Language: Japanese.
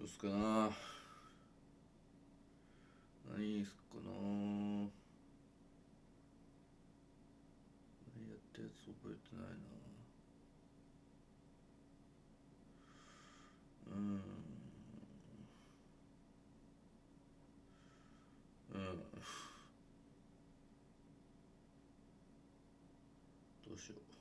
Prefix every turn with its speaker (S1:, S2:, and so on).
S1: どうすかな。何すっかな。何やったやつ覚えてないな。うん。うん。どうしよう。